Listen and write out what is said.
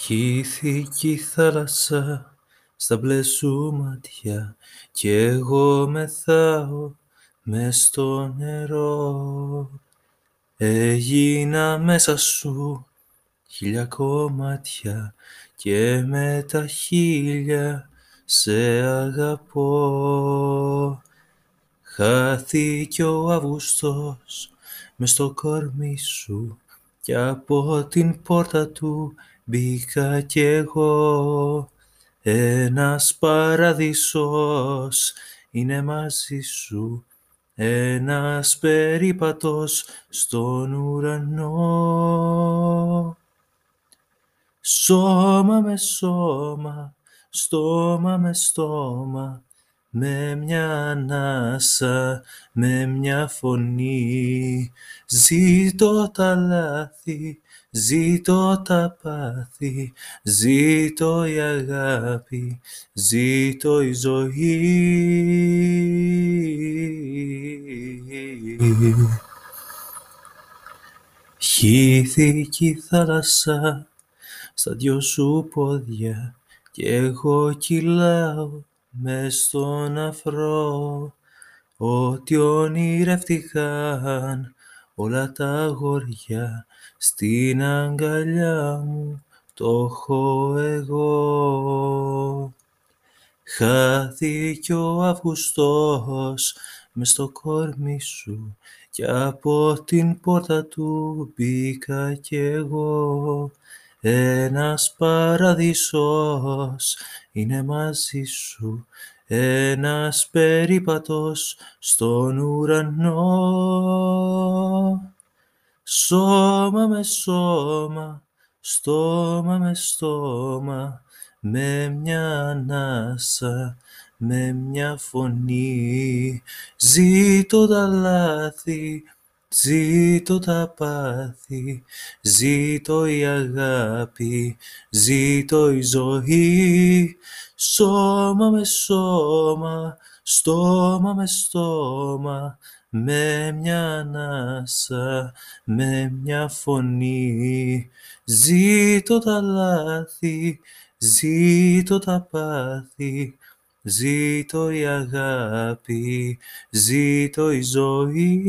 Χύθηκε η θάλασσα στα μπλε σου μάτια κι εγώ μεθάω μες στο νερό. Έγινα μέσα σου χίλια κομμάτια και με τα χίλια σε αγαπώ. Χάθηκε ο Αύγουστος μες στο κορμί σου κι από την πόρτα του μπήκα κι εγώ. Ένας παραδείσος είναι μαζί σου, ένας περίπατος στον ουρανό. Σώμα με σώμα, στόμα με στόμα, με μια ανάσα, με μια φωνή. Ζήτω τα λάθη, ζήτω τα πάθη, ζήτω η αγάπη, ζήτω η ζωή. Χύθηκε η θάλασσα στα δυο σου πόδια κι εγώ κυλάω μες στον αφρό ότι ονειρεύτηκαν όλα τα αγόρια στην αγκαλιά μου το έχω εγώ. Χάθηκε ο Αυγουστός μες στο κορμί σου κι από την πόρτα του μπήκα κι εγώ. Ένας παραδείσος είναι μαζί σου, ένας περίπατος στον ουρανό. Σώμα με σώμα, στόμα με στόμα, με μια ανάσα, με μια φωνή. Ζήτω τα λάθη, ζήτω τα πάθη, ζήτω η αγάπη, ζήτω η ζωή. Σώμα με σώμα, στόμα με στόμα, με μια ανάσα, με μια φωνή. Ζήτω τα λάθη, ζήτω τα πάθη, ζήτω η αγάπη, ζήτω η ζωή.